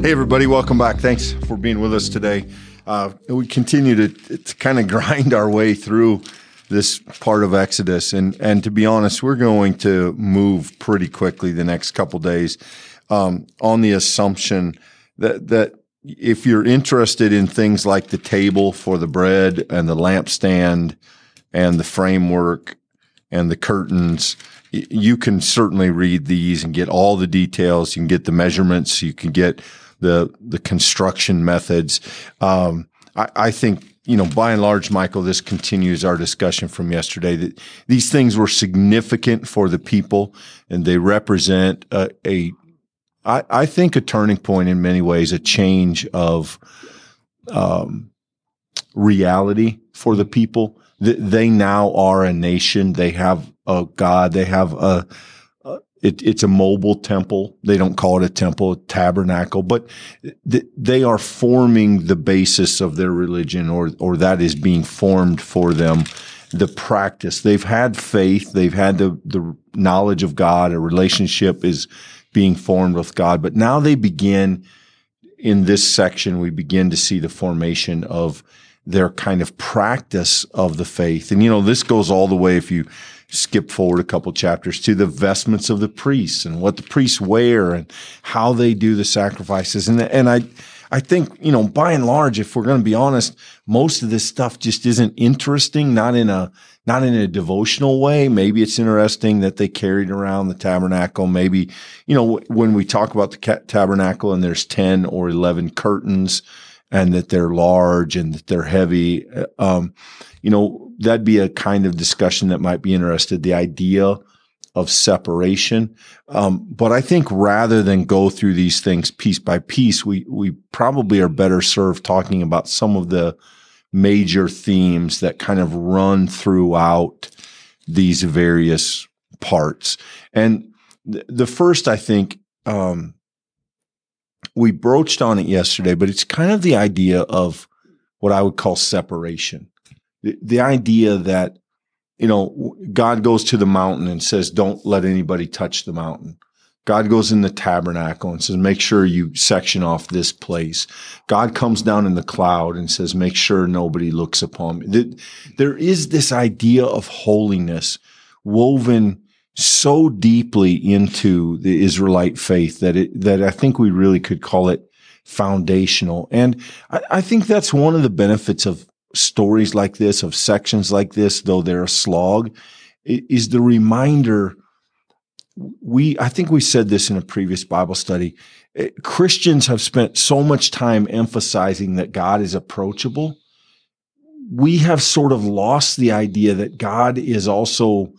Hey, everybody, welcome back. Thanks for being with us today. Uh, we continue to, to kind of grind our way through this part of Exodus, and and to be honest, we're going to move pretty quickly the next couple days um, on the assumption that that if you're interested in things like the table for the bread and the lampstand and the framework and the curtains, you can certainly read these and get all the details. You can get the measurements. You can get the the construction methods. Um, I, I think you know, by and large, Michael, this continues our discussion from yesterday that these things were significant for the people and they represent a, a I, I think a turning point in many ways, a change of um, reality for the people. They now are a nation. They have a God. They have a, it, it's a mobile temple. They don't call it a temple, a tabernacle, but th- they are forming the basis of their religion or, or that is being formed for them. The practice. They've had faith. They've had the, the knowledge of God. A relationship is being formed with God. But now they begin in this section, we begin to see the formation of their kind of practice of the faith. And, you know, this goes all the way if you skip forward a couple chapters to the vestments of the priests and what the priests wear and how they do the sacrifices. And, and I, I think, you know, by and large, if we're going to be honest, most of this stuff just isn't interesting, not in a, not in a devotional way. Maybe it's interesting that they carried around the tabernacle. Maybe, you know, when we talk about the tabernacle and there's 10 or 11 curtains and that they're large and that they're heavy, uh, um, you know, that'd be a kind of discussion that might be interested. The idea of separation. Um, but I think rather than go through these things piece by piece, we we probably are better served talking about some of the major themes that kind of run throughout these various parts. And th- the first, I think, um, we broached on it yesterday, but it's kind of the idea of what I would call separation. The, idea that you know, God goes to the mountain and says, don't let anybody touch the mountain. God goes in the tabernacle and says, make sure you section off this place. God comes down in the cloud and says, make sure nobody looks upon me. There is this idea of holiness woven so deeply into the Israelite faith that it, that I think we really could call it foundational. And I, I think that's one of the benefits of stories like this, of sections like this, though they're a slog, is the reminder. We, I think we said this in a previous Bible study. Eh, Christians have spent so much time emphasizing that God is approachable. We have sort of lost the idea that God is also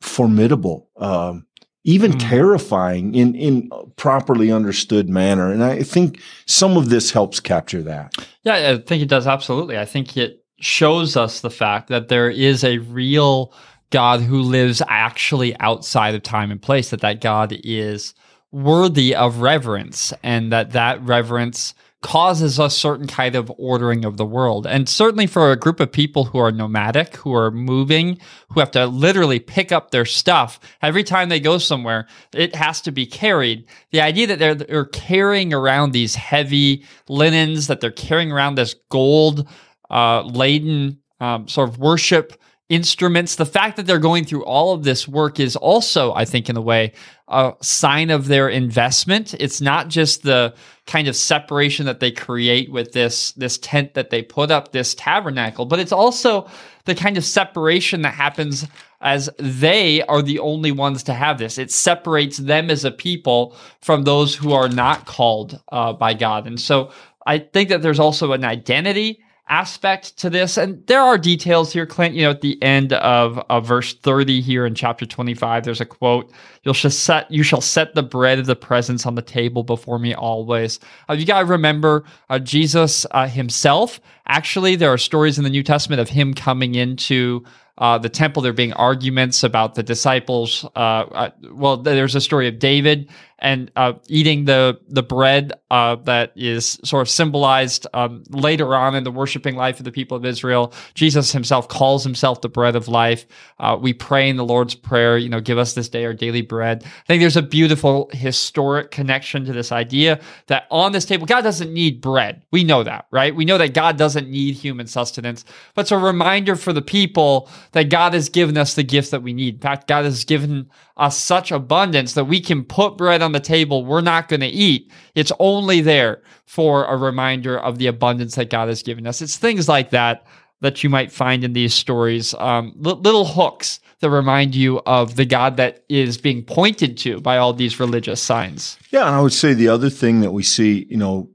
formidable. Um, even mm. terrifying in in properly understood manner. And I think some of this helps capture that. Yeah, I think it does absolutely. I think it shows us the fact that there is a real God who lives actually outside of time and place. That that God is worthy of reverence, and that that reverence causes a certain kind of ordering of the world. And certainly for a group of people who are nomadic, who are moving, who have to literally pick up their stuff every time they go somewhere, it has to be carried. The idea that they're, they're carrying around these heavy linens, that they're carrying around this gold uh, laden um, sort of worship instruments. The fact that they're going through all of this work is also, I think, in a way, a sign of their investment. It's not just the kind of separation that they create with this this tent that they put up, this tabernacle, but it's also the kind of separation that happens as they are the only ones to have this. It separates them as a people from those who are not called uh, by God, and so I think that there's also an identity aspect to this. And there are details here, Clint. You know, at the end of, of verse 30 here in chapter 25, there's a quote, You'll set you shall set the bread of the presence on the table before me always. Uh, you gotta remember uh, Jesus uh, himself. Actually, there are stories in the New Testament of him coming into uh, the temple. There being arguments about the disciples. Uh, uh, well, there's a story of David and uh, eating the the bread uh, that is sort of symbolized um, later on in the worshiping life of the people of Israel. Jesus himself calls himself the bread of life. Uh, we pray in the Lord's prayer, you know, give us this day our daily bread. I think there's a beautiful historic connection to this idea that on this table, God doesn't need bread. We know that, right? We know that God doesn't need human sustenance, but it's a reminder for the people that God has given us the gifts that we need. In fact, God has given us such abundance that we can put bread on the table we're not going to eat. It's only there for a reminder of the abundance that God has given us. It's things like that that you might find in these stories, um, little hooks that remind you of the God that is being pointed to by all these religious signs. Yeah, and I would say the other thing that we see, you know,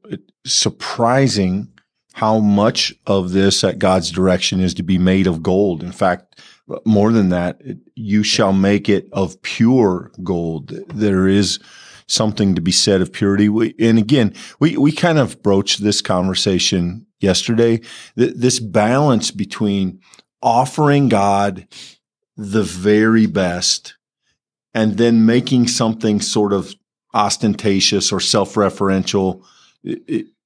surprising how much of this at God's direction is to be made of gold. In fact, more than that, you shall make it of pure gold. There is something to be said of purity. We, and again, we, we kind of broached this conversation yesterday. Th- this balance between offering God the very best and then making something sort of ostentatious or self-referential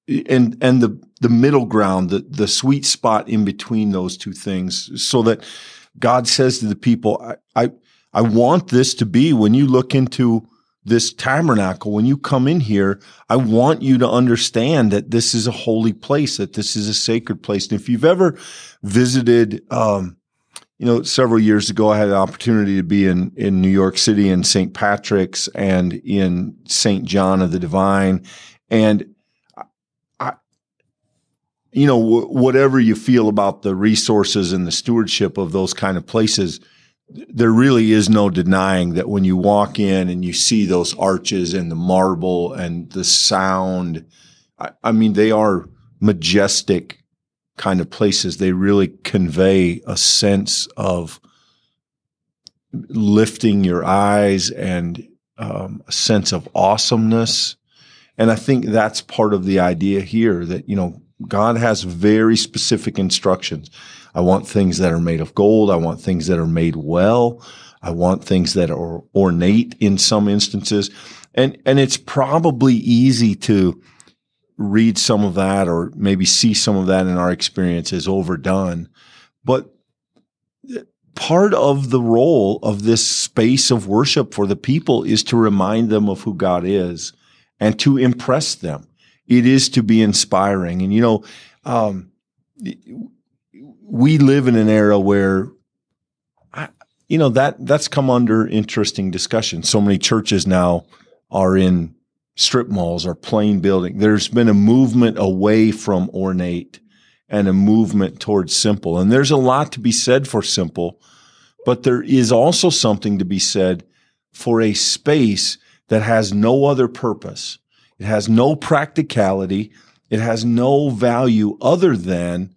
and and the the middle ground the the sweet spot in between those two things so that God says to the people, I, I, I want this to be when you look into this tabernacle, when you come in here, I want you to understand that this is a holy place, that this is a sacred place. And if you've ever visited, um, you know, several years ago, I had the opportunity to be in, in New York City in St. Patrick's and in St. John of the Divine. And you know, w- whatever you feel about the resources and the stewardship of those kind of places, there really is no denying that when you walk in and you see those arches and the marble and the sound, I, I mean, they are majestic kind of places. They really convey a sense of lifting your eyes and um, a sense of awesomeness. And I think that's part of the idea here that, you know, God has very specific instructions. I want things that are made of gold. I want things that are made well. I want things that are ornate in some instances. And, and it's probably easy to read some of that or maybe see some of that in our experience as overdone. But part of the role of this space of worship for the people is to remind them of who God is and to impress them it is to be inspiring. And, you know, um, we live in an era where, I, you know, that, that's come under interesting discussion. So many churches now are in strip malls or plain building. There's been a movement away from ornate and a movement towards simple. And there's a lot to be said for simple, but there is also something to be said for a space that has no other purpose it has no practicality. It has no value other than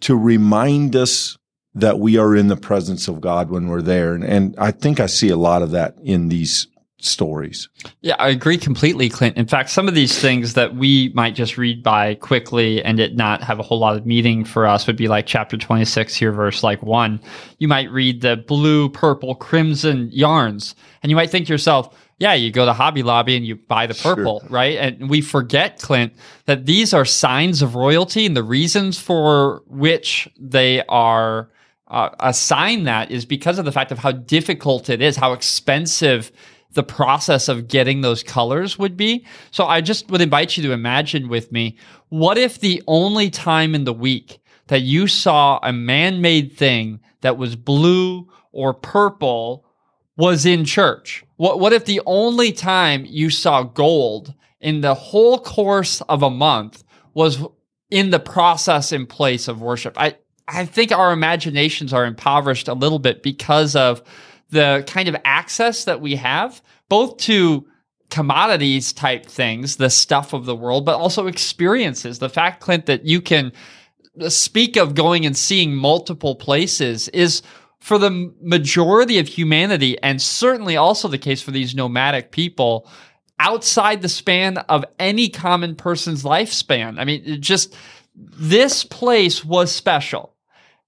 to remind us that we are in the presence of God when we're there. And, and I think I see a lot of that in these stories. Yeah, I agree completely, Clint. In fact, some of these things that we might just read by quickly and it not have a whole lot of meaning for us would be like chapter 26 here, verse like one. You might read the blue, purple, crimson yarns, and you might think to yourself, yeah, you go to Hobby Lobby and you buy the purple, sure. right? And we forget, Clint, that these are signs of royalty and the reasons for which they are uh, assigned that is because of the fact of how difficult it is, how expensive the process of getting those colors would be. So I just would invite you to imagine with me, what if the only time in the week that you saw a man-made thing that was blue or purple was in church? What what if the only time you saw gold in the whole course of a month was in the process in place of worship? I I think our imaginations are impoverished a little bit because of the kind of access that we have both to commodities type things, the stuff of the world, but also experiences. The fact, Clint, that you can speak of going and seeing multiple places is for the majority of humanity, and certainly also the case for these nomadic people, outside the span of any common person's lifespan. I mean, just this place was special.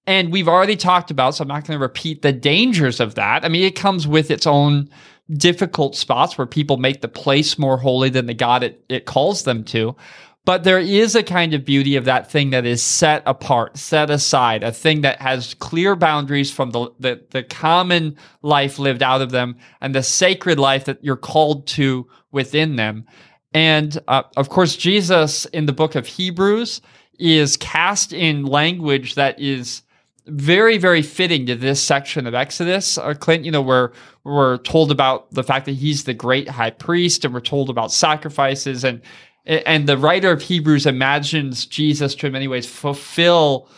And we've already talked about, so I'm not going to repeat the dangers of that. I mean, it comes with its own difficult spots where people make the place more holy than the God it, it calls them to. But there is a kind of beauty of that thing that is set apart, set aside, a thing that has clear boundaries from the, the, the common life lived out of them and the sacred life that you're called to within them. And uh, of course, Jesus in the book of Hebrews is cast in language that is very, very fitting to this section of Exodus. Uh, Clint, you know, where we're told about the fact that he's the great high priest and we're told about sacrifices and and the writer of Hebrews imagines Jesus to in many ways fulfill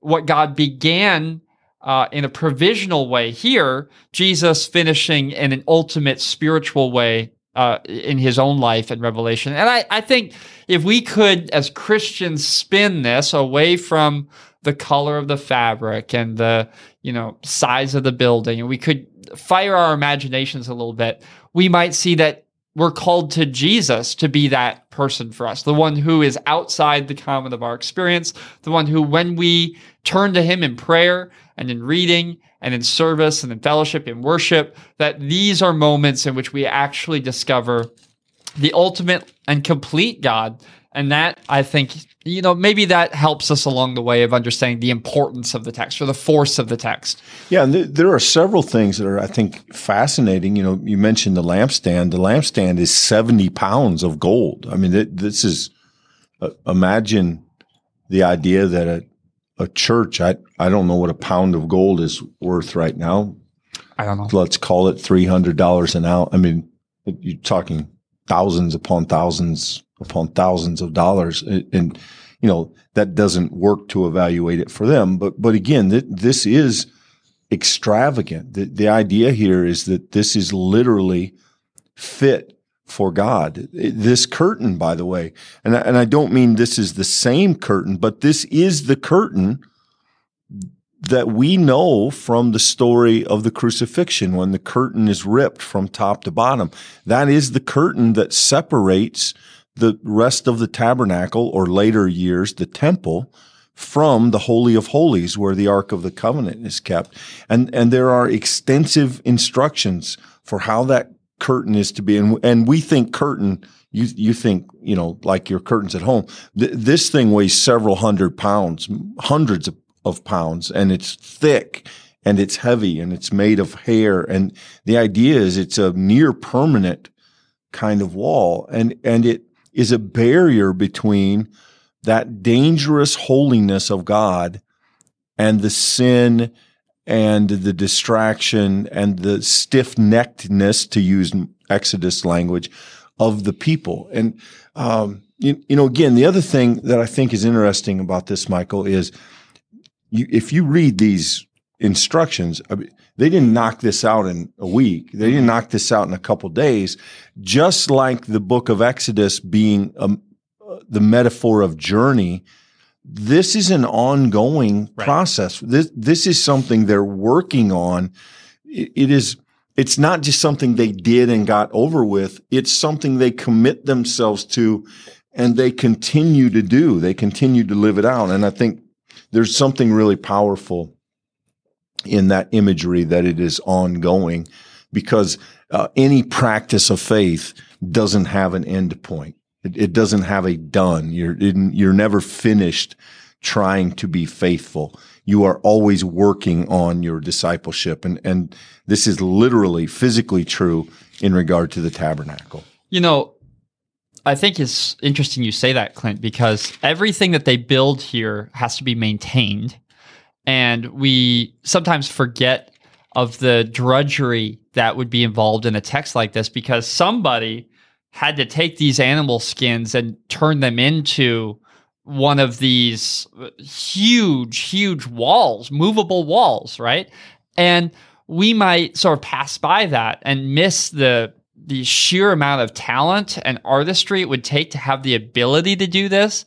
what God began uh, in a provisional way here, Jesus finishing in an ultimate spiritual way uh, in his own life and revelation. And I, I think if we could, as Christians, spin this away from the color of the fabric and the you know size of the building, and we could fire our imaginations a little bit, we might see that we're called to Jesus to be that person for us, the one who is outside the common of our experience, the one who, when we turn to Him in prayer and in reading and in service and in fellowship and worship, that these are moments in which we actually discover the ultimate and complete God. And that I think, you know, maybe that helps us along the way of understanding the importance of the text or the force of the text. Yeah, and th- there are several things that are, I think, fascinating. You know, you mentioned the lampstand. The lampstand is 70 pounds of gold. I mean, th- this is, uh, imagine the idea that a, a church, I, I don't know what a pound of gold is worth right now. I don't know. Let's call it $300 an ounce. I mean, you're talking thousands upon thousands upon thousands of dollars. And, you know, that doesn't work to evaluate it for them. But, but again, th- this is extravagant. The, the idea here is that this is literally fit for God. This curtain, by the way, and I, and I don't mean this is the same curtain, but this is the curtain that we know from the story of the crucifixion when the curtain is ripped from top to bottom. That is the curtain that separates the rest of the tabernacle or later years, the temple, from the Holy of Holies where the Ark of the Covenant is kept. And, and there are extensive instructions for how that curtain is to be. And, and we think curtain, you, you think, you know, like your curtains at home. Th- this thing weighs several hundred pounds, hundreds of, of pounds, and it's thick and it's heavy and it's made of hair. And the idea is it's a near permanent kind of wall. And, and it, is a barrier between that dangerous holiness of God and the sin and the distraction and the stiff neckedness, to use Exodus language, of the people. And, um, you, you, know, again, the other thing that I think is interesting about this, Michael, is you, if you read these instructions, I mean, they didn't knock this out in a week. They didn't knock this out in a couple days. Just like the book of Exodus being um, uh, the metaphor of journey, this is an ongoing right. process. This this is something they're working on. it, it is. It's not just something they did and got over with. It's something they commit themselves to, and they continue to do. They continue to live it out. And I think there's something really powerful in that imagery that it is ongoing because uh, any practice of faith doesn't have an end point. It, it doesn't have a done. You're, you're never finished trying to be faithful. You are always working on your discipleship. And, and this is literally physically true in regard to the tabernacle. You know, I think it's interesting you say that, Clint, because everything that they build here has to be maintained and we sometimes forget of the drudgery that would be involved in a text like this because somebody had to take these animal skins and turn them into one of these uh, huge, huge walls, movable walls, right? And we might sort of pass by that and miss the the sheer amount of talent and artistry it would take to have the ability to do this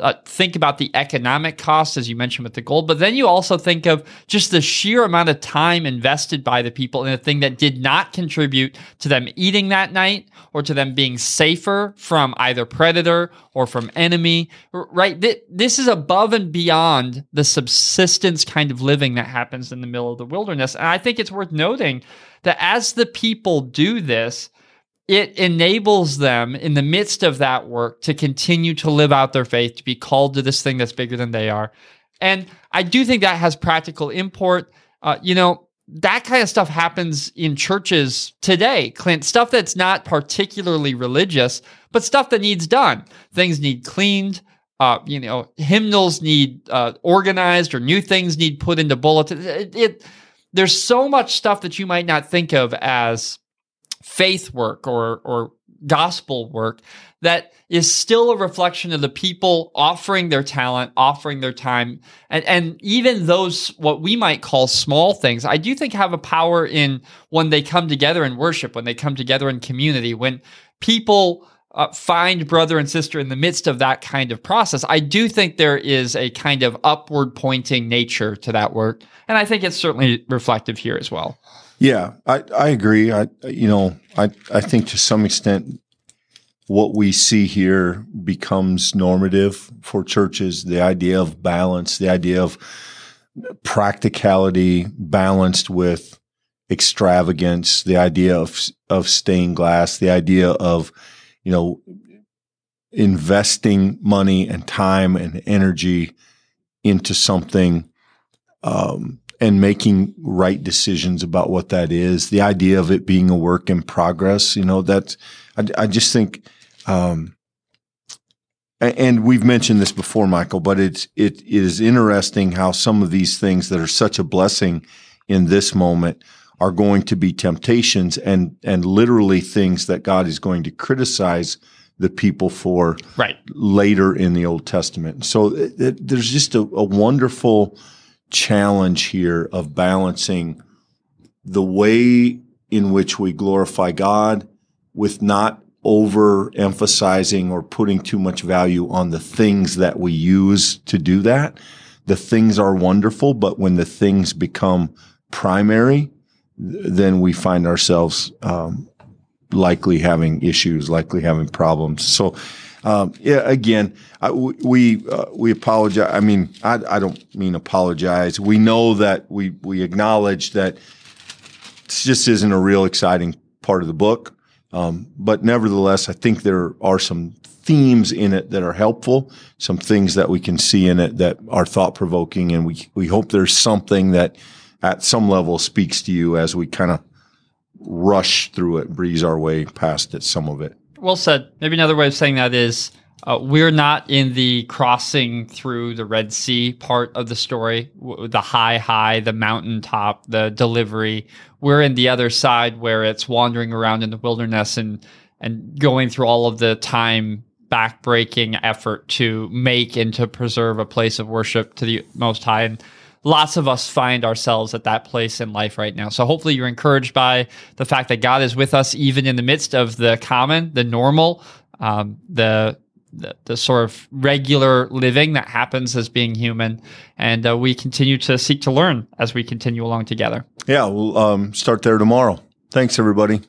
uh, think about the economic costs, as you mentioned with the gold, but then you also think of just the sheer amount of time invested by the people in a thing that did not contribute to them eating that night or to them being safer from either predator or from enemy, right? This is above and beyond the subsistence kind of living that happens in the middle of the wilderness. And I think it's worth noting that as the people do this, it enables them in the midst of that work to continue to live out their faith, to be called to this thing that's bigger than they are. And I do think that has practical import. Uh, you know, that kind of stuff happens in churches today, Clint. Stuff that's not particularly religious, but stuff that needs done. Things need cleaned. Uh, you know, hymnals need uh, organized, or new things need put into bulletins. It, it, there's so much stuff that you might not think of as faith work or or gospel work that is still a reflection of the people offering their talent, offering their time. And, and even those, what we might call small things, I do think have a power in when they come together in worship, when they come together in community, when people uh, find brother and sister in the midst of that kind of process. I do think there is a kind of upward pointing nature to that work. And I think it's certainly reflective here as well. Yeah, I, I agree. I you know I I think to some extent what we see here becomes normative for churches. The idea of balance, the idea of practicality balanced with extravagance, the idea of of stained glass, the idea of you know investing money and time and energy into something um, and making right decisions about what that is. The idea of it being a work in progress, you know, that I, I just think, um, and we've mentioned this before, Michael, but it's it is interesting how some of these things that are such a blessing in this moment are going to be temptations and and literally things that God is going to criticize the people for right. later in the Old Testament. So it, it, there's just a, a wonderful challenge here of balancing the way in which we glorify God with not overemphasizing or putting too much value on the things that we use to do that. The things are wonderful, but when the things become primary, then we find ourselves um, likely having issues, likely having problems. So um, yeah, again, I, we uh, we apologize. I mean, I, I don't mean apologize. We know that we we acknowledge that this just isn't a real exciting part of the book. Um, but nevertheless, I think there are some themes in it that are helpful, some things that we can see in it that are thought provoking, and we we hope there's something that at some level speaks to you as we kind of rush through it, breeze our way past it, some of it well said. Maybe another way of saying that is uh, we're not in the crossing through the Red Sea part of the story, the high, high, the mountaintop, the delivery. We're in the other side where it's wandering around in the wilderness and and going through all of the time backbreaking effort to make and to preserve a place of worship to the Most High. And lots of us find ourselves at that place in life right now. So hopefully you're encouraged by the fact that God is with us even in the midst of the common, the normal, um, the, the, the sort of regular living that happens as being human, and uh, we continue to seek to learn as we continue along together. Yeah, we'll um, start there tomorrow. Thanks, everybody.